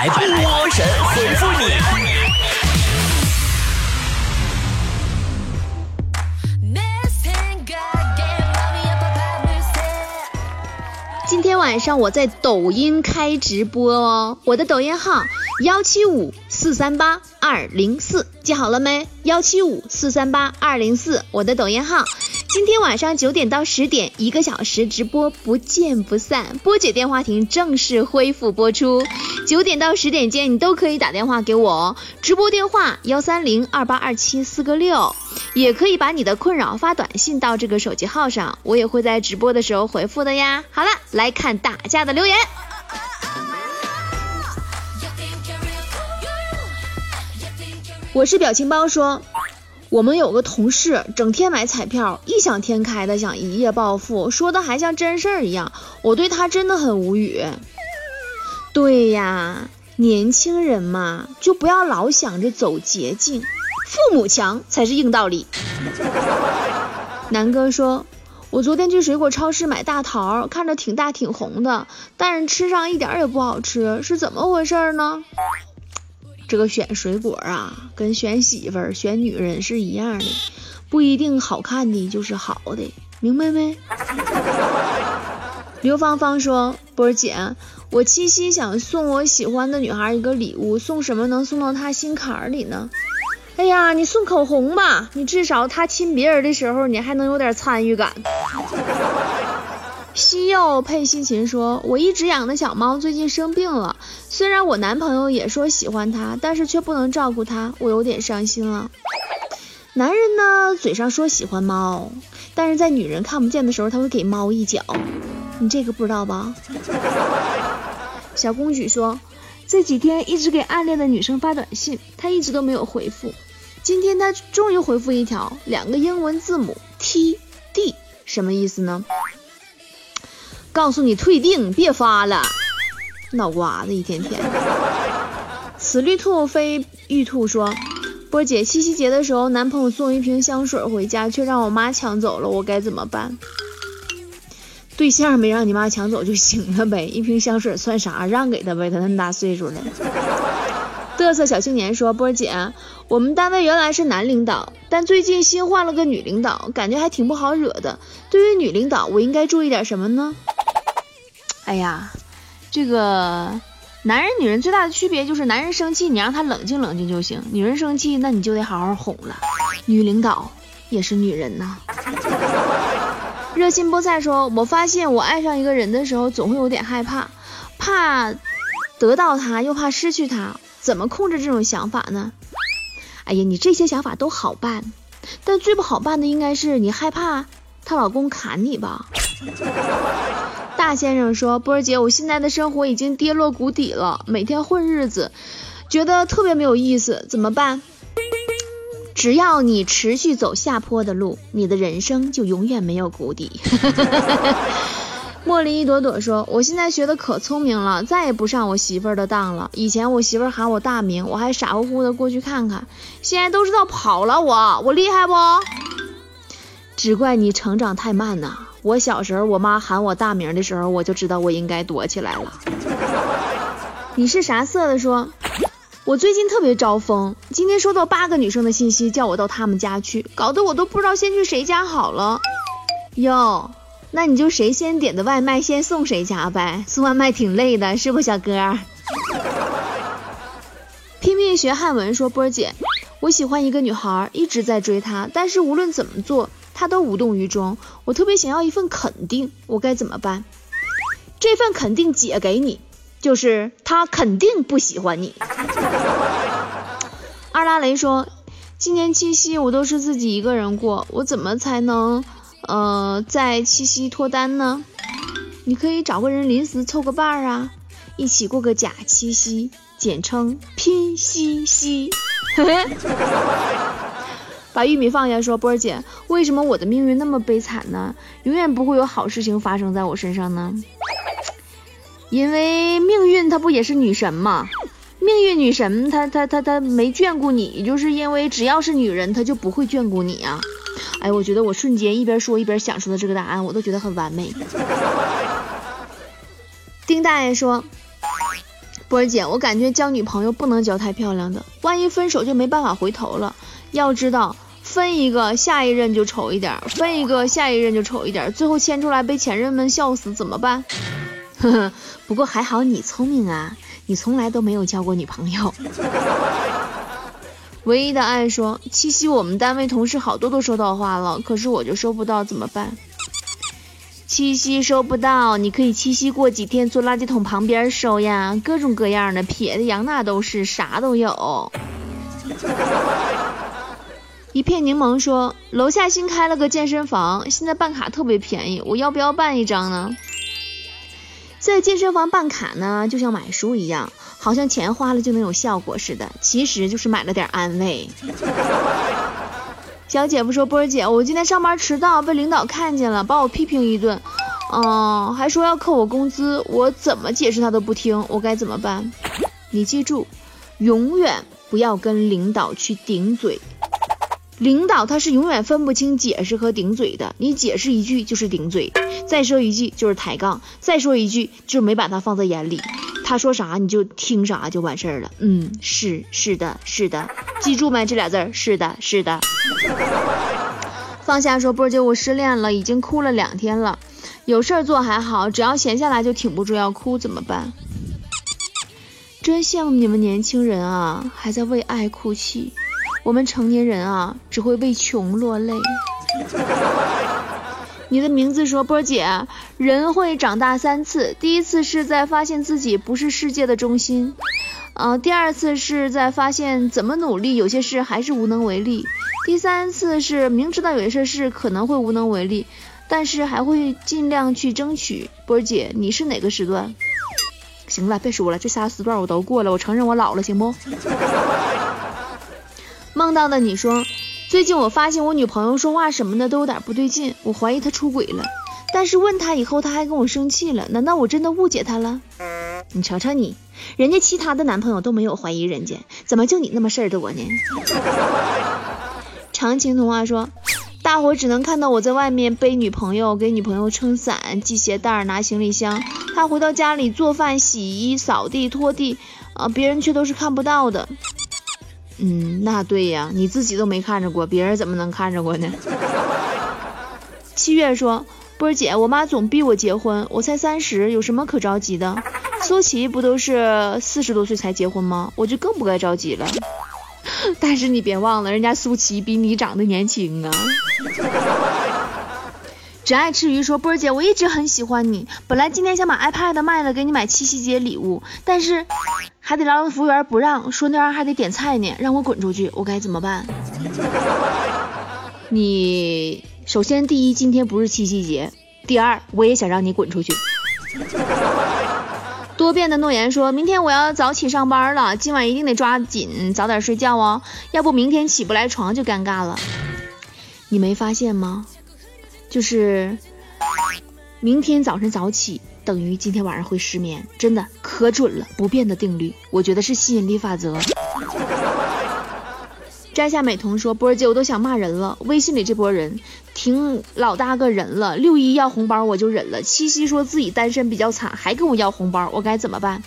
来波神回复你。今天晚上我在抖音开直播哦，我的抖音号幺七五四三八二零四，记好了没？幺七五四三八二零四，我的抖音号。今天晚上九点到十点，一个小时直播，不见不散。波姐电话亭正式恢复播出，九点到十点间你都可以打电话给我哦。直播电话幺三零二八二七四个六，也可以把你的困扰发短信到这个手机号上，我也会在直播的时候回复的呀。好了，来看大家的留言。我是表情包说。我们有个同事整天买彩票，异想天开的想一夜暴富，说的还像真事儿一样。我对他真的很无语。对呀，年轻人嘛，就不要老想着走捷径，父母强才是硬道理。南哥说，我昨天去水果超市买大桃，看着挺大挺红的，但是吃上一点也不好吃，是怎么回事呢？这个选水果啊，跟选媳妇儿、选女人是一样的，不一定好看的就是好的，明白没？刘芳芳说：“波儿姐，我七夕想送我喜欢的女孩一个礼物，送什么能送到她心坎里呢？哎呀，你送口红吧，你至少她亲别人的时候，你还能有点参与感。”西柚配西芹说：“我一直养的小猫最近生病了，虽然我男朋友也说喜欢它，但是却不能照顾它，我有点伤心了。男人呢，嘴上说喜欢猫，但是在女人看不见的时候，他会给猫一脚，你这个不知道吧？”小公举说：“这几天一直给暗恋的女生发短信，她一直都没有回复，今天他终于回复一条，两个英文字母 T D，什么意思呢？”告诉你退订，别发了，脑瓜子一天天。此绿兔非玉兔说，波姐七夕节的时候，男朋友送一瓶香水回家，却让我妈抢走了，我该怎么办？对象没让你妈抢走就行了呗，一瓶香水算啥？让给他呗，他那么大岁数了。嘚瑟小青年说，波姐，我们单位原来是男领导，但最近新换了个女领导，感觉还挺不好惹的。对于女领导，我应该注意点什么呢？哎呀，这个男人女人最大的区别就是，男人生气你让他冷静冷静就行，女人生气那你就得好好哄了。女领导也是女人呐。热心菠菜说，我发现我爱上一个人的时候，总会有点害怕，怕得到他，又怕失去他，怎么控制这种想法呢？哎呀，你这些想法都好办，但最不好办的应该是你害怕她老公砍你吧。大先生说：“波儿姐，我现在的生活已经跌落谷底了，每天混日子，觉得特别没有意思，怎么办？只要你持续走下坡的路，你的人生就永远没有谷底。”茉莉一朵朵说：“我现在学的可聪明了，再也不上我媳妇儿的当了。以前我媳妇儿喊我大名，我还傻乎乎的过去看看，现在都知道跑了。我，我厉害不？只怪你成长太慢呐。”我小时候，我妈喊我大名的时候，我就知道我应该躲起来了。你是啥色的？说，我最近特别招风，今天收到八个女生的信息，叫我到他们家去，搞得我都不知道先去谁家好了。哟，那你就谁先点的外卖，先送谁家呗。送外卖挺累的，是不，小哥？拼命学汉文说，波儿姐，我喜欢一个女孩，一直在追她，但是无论怎么做。她都无动于衷，我特别想要一份肯定，我该怎么办？这份肯定姐给你，就是他肯定不喜欢你。二拉雷说，今年七夕我都是自己一个人过，我怎么才能呃在七夕脱单呢？你可以找个人临时凑个伴儿啊，一起过个假七夕，简称拼夕夕。把玉米放下，说波儿姐，为什么我的命运那么悲惨呢？永远不会有好事情发生在我身上呢？因为命运它不也是女神吗？命运女神她她她她没眷顾你，就是因为只要是女人，她就不会眷顾你啊！哎，我觉得我瞬间一边说一边想出的这个答案，我都觉得很完美。丁大爷说。波儿姐，我感觉交女朋友不能交太漂亮的，万一分手就没办法回头了。要知道，分一个下一任就丑一点，分一个下一任就丑一点，最后牵出来被前任们笑死怎么办？呵呵，不过还好你聪明啊，你从来都没有交过女朋友。唯一的爱说，七夕我们单位同事好多都收到花了，可是我就收不到，怎么办？七夕收不到，你可以七夕过几天坐垃圾桶旁边收呀，各种各样的撇的羊那都是，啥都有。一片柠檬说，楼下新开了个健身房，现在办卡特别便宜，我要不要办一张呢？在健身房办卡呢，就像买书一样，好像钱花了就能有效果似的，其实就是买了点安慰。小姐夫说：“波儿姐，我今天上班迟到，被领导看见了，把我批评一顿，嗯，还说要扣我工资，我怎么解释他都不听，我该怎么办？你记住，永远不要跟领导去顶嘴，领导他是永远分不清解释和顶嘴的，你解释一句就是顶嘴，再说一句就是抬杠，再说一句就是没把他放在眼里。”他说啥你就听啥就完事儿了。嗯，是是的，是的，记住没这俩字儿？是的，是的。放下说波姐，我失恋了，已经哭了两天了。有事儿做还好，只要闲下来就挺不住要哭，怎么办？真羡慕你们年轻人啊，还在为爱哭泣。我们成年人啊，只会为穷落泪。你的名字说，波姐，人会长大三次，第一次是在发现自己不是世界的中心，呃，第二次是在发现怎么努力有些事还是无能为力，第三次是明知道有些事可能会无能为力，但是还会尽量去争取。波姐，你是哪个时段？行了，别说了，这仨时段我都过了，我承认我老了，行不？梦到的你说。最近我发现我女朋友说话什么的都有点不对劲，我怀疑她出轨了。但是问她以后，她还跟我生气了。难道我真的误解她了？你瞅瞅你，人家其他的男朋友都没有怀疑人家，怎么就你那么事儿多呢？长情童话说，大伙只能看到我在外面背女朋友，给女朋友撑伞、系鞋带、拿行李箱。她回到家里做饭、洗衣、扫地、拖地，啊，别人却都是看不到的。嗯，那对呀，你自己都没看着过，别人怎么能看着过呢？七月说，波儿姐，我妈总逼我结婚，我才三十，有什么可着急的？苏琪不都是四十多岁才结婚吗？我就更不该着急了。但是你别忘了，人家苏琪比你长得年轻啊。只爱吃鱼说，波儿姐，我一直很喜欢你，本来今天想把 iPad 卖了给你买七夕节礼物，但是。海底捞的服务员不让，说那玩意儿还得点菜呢，让我滚出去，我该怎么办？你首先第一，今天不是七夕节；第二，我也想让你滚出去。多变的诺言说，明天我要早起上班了，今晚一定得抓紧早点睡觉哦，要不明天起不来床就尴尬了。你没发现吗？就是明天早晨早起。等于今天晚上会失眠，真的可准了，不变的定律，我觉得是吸引力法则。摘下美瞳说，波儿姐，我都想骂人了，微信里这波人挺老大个人了，六一要红包我就忍了，七夕说自己单身比较惨，还跟我要红包，我该怎么办？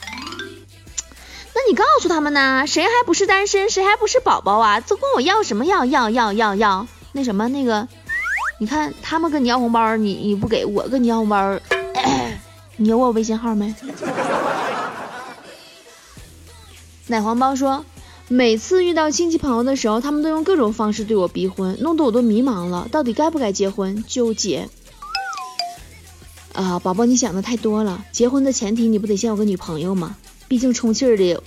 那你告诉他们呢，谁还不是单身，谁还不是宝宝啊？都管我要什么要要要要要？那什么那个，你看他们跟你要红包，你你不给我跟你要红包。你有我微信号没？奶黄包说，每次遇到亲戚朋友的时候，他们都用各种方式对我逼婚，弄得我都迷茫了，到底该不该结婚？纠结。啊，宝宝，你想的太多了。结婚的前提，你不得先有个女朋友吗？毕竟充气儿的，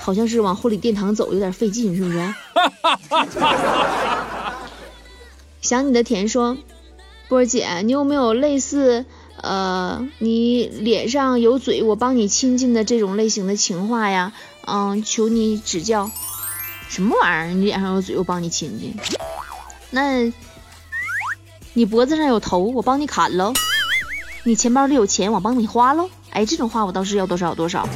好像是往婚礼殿堂走，有点费劲，是不是？想你的甜说，波儿姐，你有没有类似？呃，你脸上有嘴，我帮你亲亲的这种类型的情话呀，嗯，求你指教。什么玩意儿？你脸上有嘴，我帮你亲亲。那，你脖子上有头，我帮你砍喽。你钱包里有钱，我帮你花喽。哎，这种话我倒是要多少多少。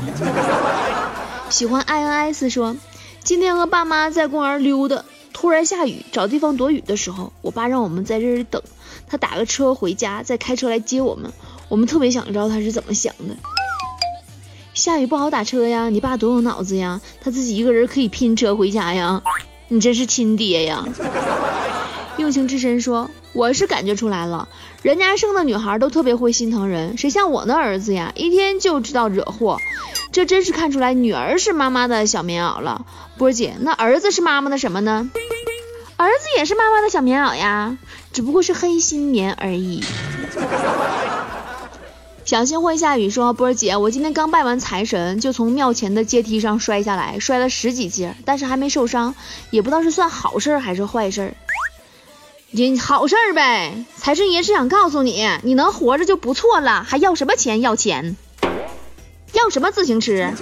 喜欢 I N S 说，今天和爸妈在公园溜达，忽然下雨，找地方躲雨的时候，我爸让我们在这里等。他打个车回家，再开车来接我们。我们特别想知道他是怎么想的。下雨不好打车呀，你爸多有脑子呀，他自己一个人可以拼车回家呀，你真是亲爹呀。用情之深说，我是感觉出来了，人家生的女孩都特别会心疼人，谁像我那儿子呀，一天就知道惹祸，这真是看出来女儿是妈妈的小棉袄了。波姐，那儿子是妈妈的什么呢？儿子也是妈妈的小棉袄呀，只不过是黑心棉而已。小心会下雨说，波儿姐，我今天刚拜完财神，就从庙前的阶梯上摔下来，摔了十几阶，但是还没受伤，也不知道是算好事还是坏事。你好事儿呗，财神爷是想告诉你，你能活着就不错了，还要什么钱？要钱？要什么自行车？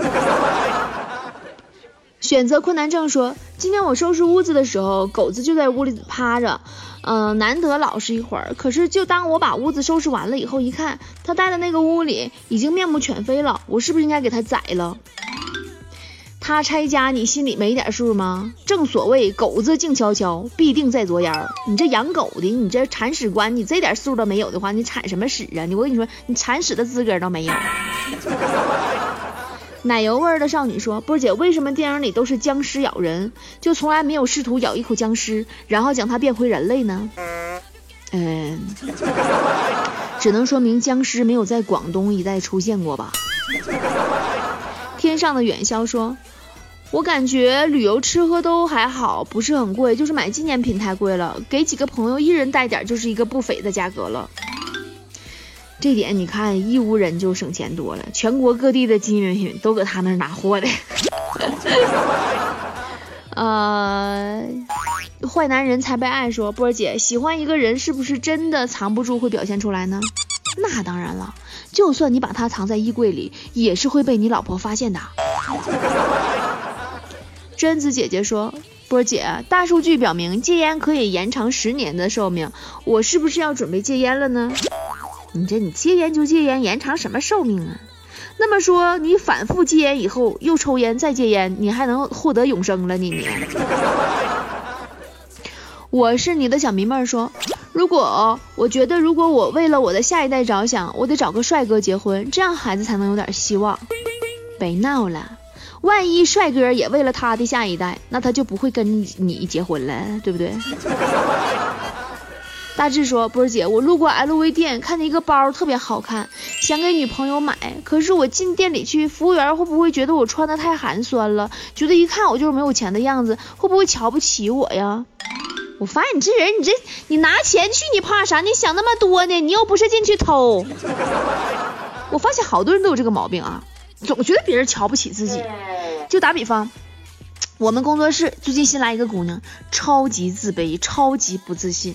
选择困难症说，今天我收拾屋子的时候，狗子就在屋里趴着，嗯，难得老实一会儿。可是就当我把屋子收拾完了以后，一看他待的那个屋里已经面目全非了，我是不是应该给他宰了？他拆家，你心里没点数吗？正所谓狗子静悄悄，必定在作妖。你这养狗的，你这铲屎官，你这点数都没有的话，你铲什么屎啊？你我跟你说，你铲屎的资格都没有。奶油味的少女说：“波姐，为什么电影里都是僵尸咬人，就从来没有试图咬一口僵尸，然后将它变回人类呢？”嗯，只能说明僵尸没有在广东一带出现过吧。天上的远霄说。我感觉旅游吃喝都还好，不是很贵，就是买纪念品太贵了。给几个朋友一人带点，就是一个不菲的价格了。这点你看，义乌人就省钱多了，全国各地的纪念品都搁他那儿拿货的。呃，坏男人才被爱说，波儿姐喜欢一个人是不是真的藏不住会表现出来呢？那当然了，就算你把它藏在衣柜里，也是会被你老婆发现的。贞子姐姐说：“波姐，大数据表明戒烟可以延长十年的寿命，我是不是要准备戒烟了呢？你这你戒烟就戒烟，延长什么寿命啊？那么说你反复戒烟以后又抽烟再戒烟，你还能获得永生了你你？我是你的小迷妹说，如果我觉得如果我为了我的下一代着想，我得找个帅哥结婚，这样孩子才能有点希望。别闹了。”万一帅哥也为了他的下一代，那他就不会跟你结婚了，对不对？大志说：“波儿姐，我路过 LV 店，看见一个包特别好看，想给女朋友买。可是我进店里去，服务员会不会觉得我穿的太寒酸了？觉得一看我就是没有钱的样子，会不会瞧不起我呀？”我发现你这人，你这你拿钱去，你怕啥？你想那么多呢？你又不是进去偷。我发现好多人都有这个毛病啊。总觉得别人瞧不起自己，就打比方，我们工作室最近新来一个姑娘，超级自卑，超级不自信，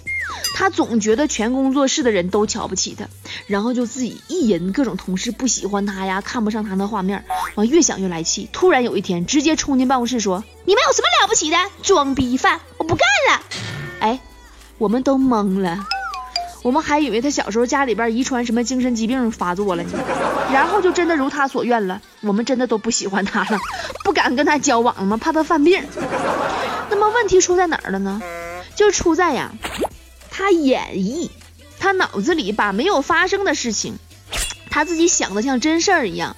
她总觉得全工作室的人都瞧不起她，然后就自己意淫各种同事不喜欢她呀，看不上她的画面，完越想越来气，突然有一天直接冲进办公室说：“你们有什么了不起的？装逼犯，我不干了！”哎，我们都懵了。我们还以为他小时候家里边遗传什么精神疾病发作了呢，然后就真的如他所愿了。我们真的都不喜欢他了，不敢跟他交往了吗？怕他犯病。那么问题出在哪儿了呢？就出在呀，他演绎，他脑子里把没有发生的事情，他自己想的像真事儿一样。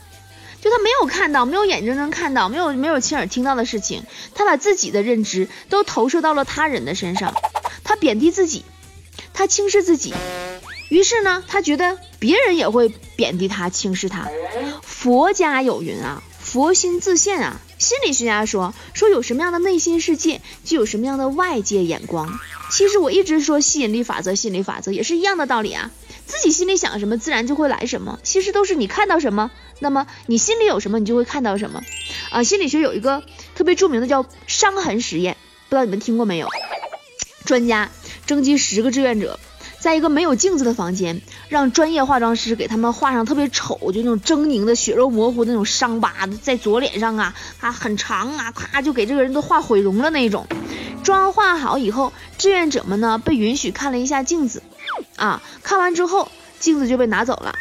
就他没有看到，没有眼睁睁看到，没有没有亲耳听到的事情，他把自己的认知都投射到了他人的身上，他贬低自己。他轻视自己，于是呢，他觉得别人也会贬低他、轻视他。佛家有云啊，佛心自现啊。心理学家说，说有什么样的内心世界，就有什么样的外界眼光。其实我一直说吸引力法则，心理法则也是一样的道理啊。自己心里想什么，自然就会来什么。其实都是你看到什么，那么你心里有什么，你就会看到什么。啊，心理学有一个特别著名的叫伤痕实验，不知道你们听过没有？专家。征集十个志愿者，在一个没有镜子的房间，让专业化妆师给他们画上特别丑，就那种狰狞的血肉模糊那种伤疤，在左脸上啊，啊很长啊，咔就给这个人都画毁容了那种。妆化好以后，志愿者们呢被允许看了一下镜子，啊，看完之后镜子就被拿走了。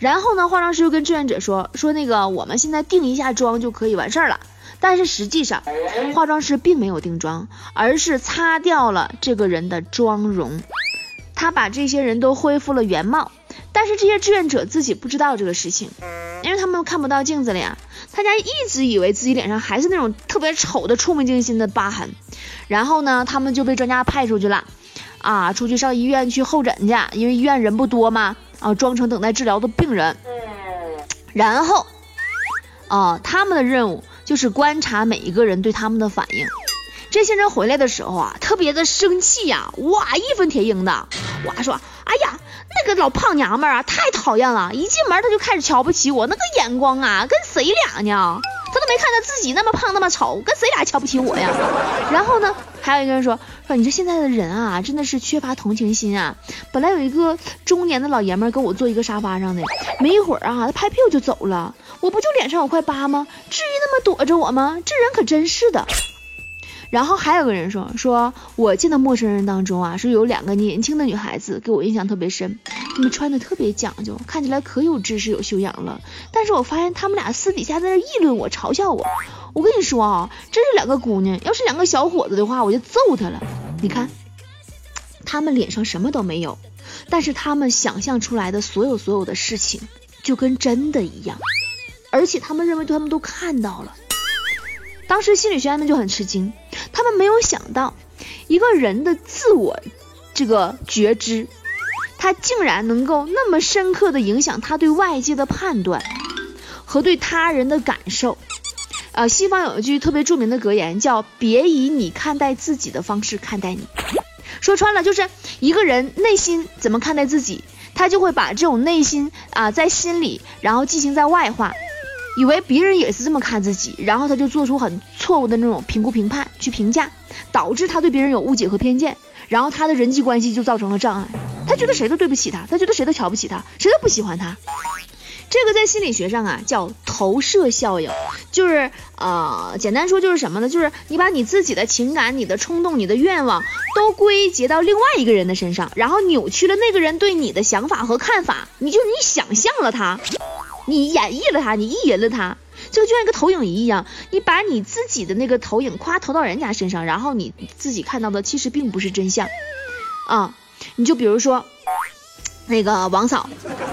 然后呢，化妆师又跟志愿者说说那个我们现在定一下妆就可以完事儿了。但是实际上，化妆师并没有定妆，而是擦掉了这个人的妆容，他把这些人都恢复了原貌。但是这些志愿者自己不知道这个事情。因为他们看不到镜子了呀。他家一直以为自己脸上还是那种特别丑的、触目惊心的疤痕，然后呢，他们就被专家派出去了，啊，出去上医院去候诊去，因为医院人不多嘛，啊，装成等待治疗的病人。然后，啊，他们的任务就是观察每一个人对他们的反应。这些人回来的时候啊，特别的生气呀，哇，义愤填膺的，哇说，哎呀，那个老胖娘们儿啊，太讨厌了，一进门他就开始瞧不起我，那个眼光啊，跟谁俩呢？没看到自己那么胖那么丑，跟谁俩瞧不起我呀？然后呢，还有一个人说，说你这现在的人啊，真的是缺乏同情心啊。本来有一个中年的老爷们跟我坐一个沙发上的，没一会儿啊，他拍屁股就走了，我不就脸上有块疤吗？至于那么躲着我吗？这人可真是的。然后还有个人说，说我见的陌生人当中啊，是有两个年轻的女孩子给我印象特别深，她们穿的特别讲究，看起来可有知识有修养了。但是我发现她们俩私底下在那议论我，嘲笑我。我跟你说啊，这是两个姑娘，要是两个小伙子的话，我就揍他了。你看，他们脸上什么都没有，但是他们想象出来的所有所有的事情就跟真的一样，而且他们认为他们都看到了。当时心理学家们就很吃惊。他们没有想到，一个人的自我这个觉知，他竟然能够那么深刻的影响他对外界的判断和对他人的感受。呃，西方有一句特别著名的格言，叫“别以你看待自己的方式看待你”。说穿了，就是一个人内心怎么看待自己，他就会把这种内心啊在心里，然后进行在外化。以为别人也是这么看自己，然后他就做出很错误的那种评估、评判去评价，导致他对别人有误解和偏见，然后他的人际关系就造成了障碍。他觉得谁都对不起他，他觉得谁都瞧不起他，谁都不喜欢他。这个在心理学上啊叫投射效应，就是呃简单说就是什么呢？就是你把你自己的情感、你的冲动、你的愿望都归结到另外一个人的身上，然后扭曲了那个人对你的想法和看法，你就你想象了他。你演绎了他，你意淫了他，就就像一个投影仪一样，你把你自己的那个投影夸投到人家身上，然后你自己看到的其实并不是真相啊。你就比如说那个王嫂，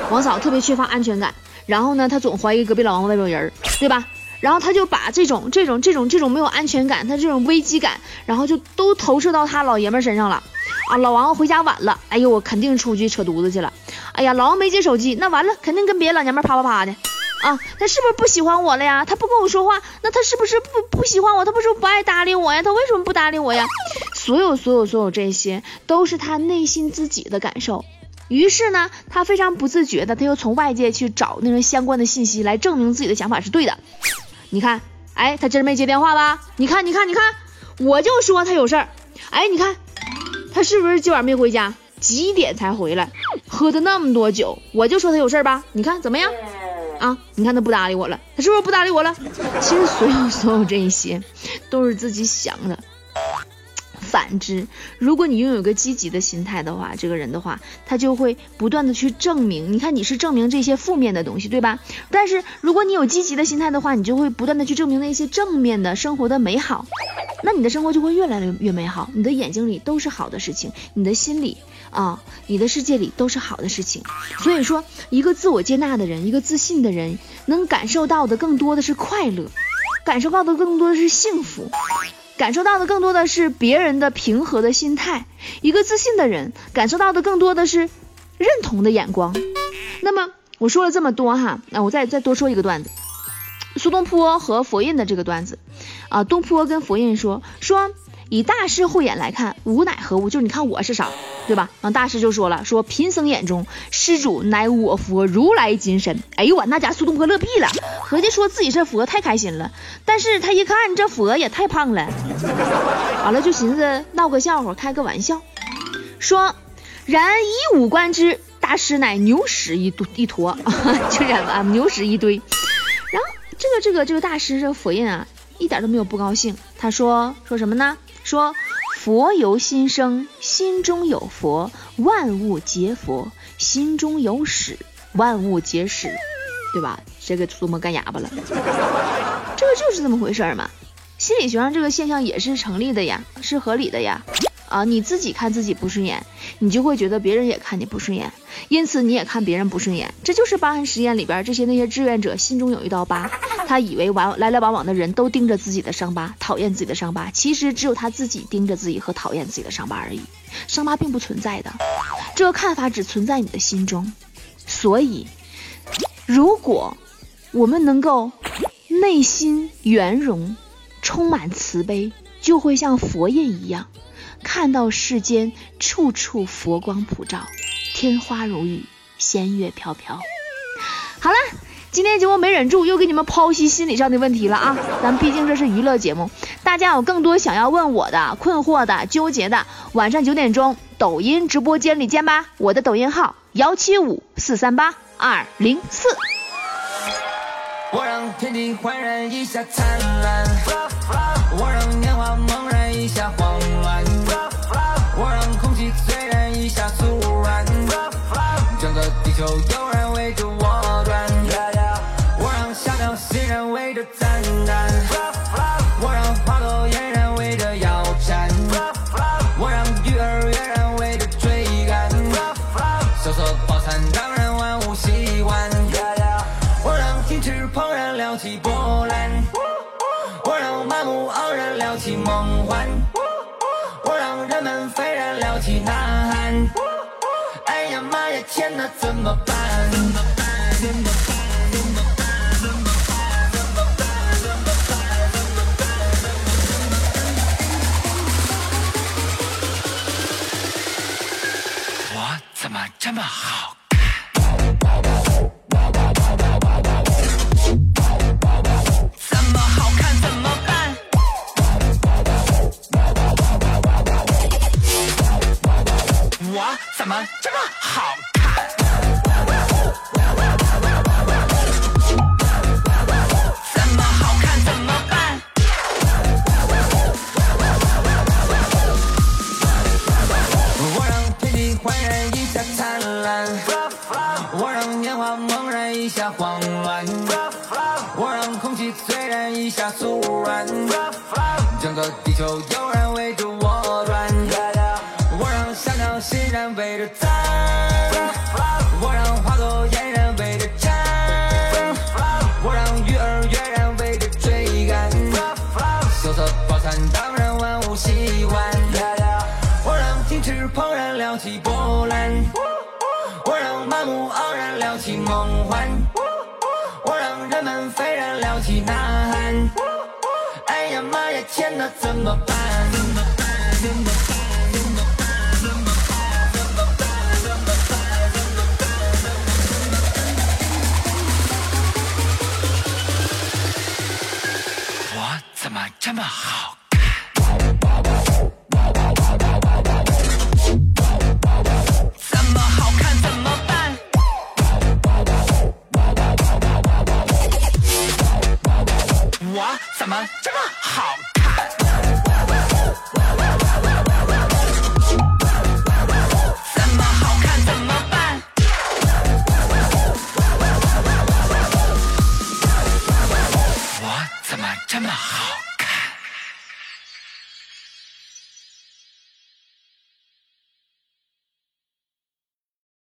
王嫂特别缺乏安全感，然后呢，她总怀疑隔壁老王外边人，对吧？然后他就把这种这种这种这种没有安全感，他这种危机感，然后就都投射到他老爷们身上了啊。老王回家晚了，哎呦，我肯定出去扯犊子去了。哎呀，老王没接手机，那完了，肯定跟别的老娘们啪啪啪的啊！他是不是不喜欢我了呀？他不跟我说话，那他是不是不不喜欢我？他不是不爱搭理我呀？他为什么不搭理我呀？所有所有所有这些都是他内心自己的感受。于是呢，他非常不自觉的，他又从外界去找那种相关的信息来证明自己的想法是对的。你看，哎，他真没接电话吧？你看，你看，你看，我就说他有事儿。哎，你看，他是不是今晚没回家？几点才回来？喝的那么多酒，我就说他有事儿吧。你看怎么样？啊，你看他不搭理我了，他是不是不搭理我了？其实所有所有这一些都是自己想的。反之，如果你拥有一个积极的心态的话，这个人的话，他就会不断的去证明。你看你是证明这些负面的东西，对吧？但是如果你有积极的心态的话，你就会不断的去证明那些正面的生活的美好，那你的生活就会越来越越美好。你的眼睛里都是好的事情，你的心里啊，你的世界里都是好的事情。所以说，一个自我接纳的人，一个自信的人，能感受到的更多的是快乐，感受到的更多的是幸福。感受到的更多的是别人的平和的心态，一个自信的人感受到的更多的是认同的眼光。那么我说了这么多哈，那我再再多说一个段子，苏东坡和佛印的这个段子啊，东坡跟佛印说说。以大师慧眼来看，吾乃何物？就是你看我是啥，对吧？然后大师就说了，说贫僧眼中施主乃我佛如来金身。哎呦我那家苏东坡乐屁了，合计说自己是佛太开心了。但是他一看这佛也太胖了，完了就寻思闹个笑话，开个玩笑，说然以五官之，大师乃牛屎一堆一坨，就是啊牛屎一堆。然后这个这个这个大师这个佛印啊，一点都没有不高兴，他说说什么呢？说佛由心生，心中有佛，万物皆佛；心中有屎，万物皆屎，对吧？谁给苏东坡干哑巴了。这个就是这么回事嘛。心理学上这个现象也是成立的呀，是合理的呀。啊，你自己看自己不顺眼，你就会觉得别人也看你不顺眼，因此你也看别人不顺眼。这就是疤痕实验里边这些那些志愿者心中有一道疤，他以为往来来往往的人都盯着自己的伤疤，讨厌自己的伤疤，其实只有他自己盯着自己和讨厌自己的伤疤而已。伤疤并不存在的，这个看法只存在你的心中。所以，如果我们能够内心圆融，充满慈悲，就会像佛印一样。看到世间处处佛光普照，天花如雨，仙乐飘飘。好了，今天节目没忍住，又给你们剖析心理上的问题了啊！咱毕竟这是娱乐节目，大家有更多想要问我的、困惑的、纠结的，晚上九点钟抖音直播间里见吧！我的抖音号幺七五四三八二零四。我让天地焕然一下灿烂，我让年华猛然一下慌 go, go. 怎么我让年华猛然一下慌乱，我让空气虽然一下酥软，整个地球有人围着我转。我让小鸟欣然围着怎么办？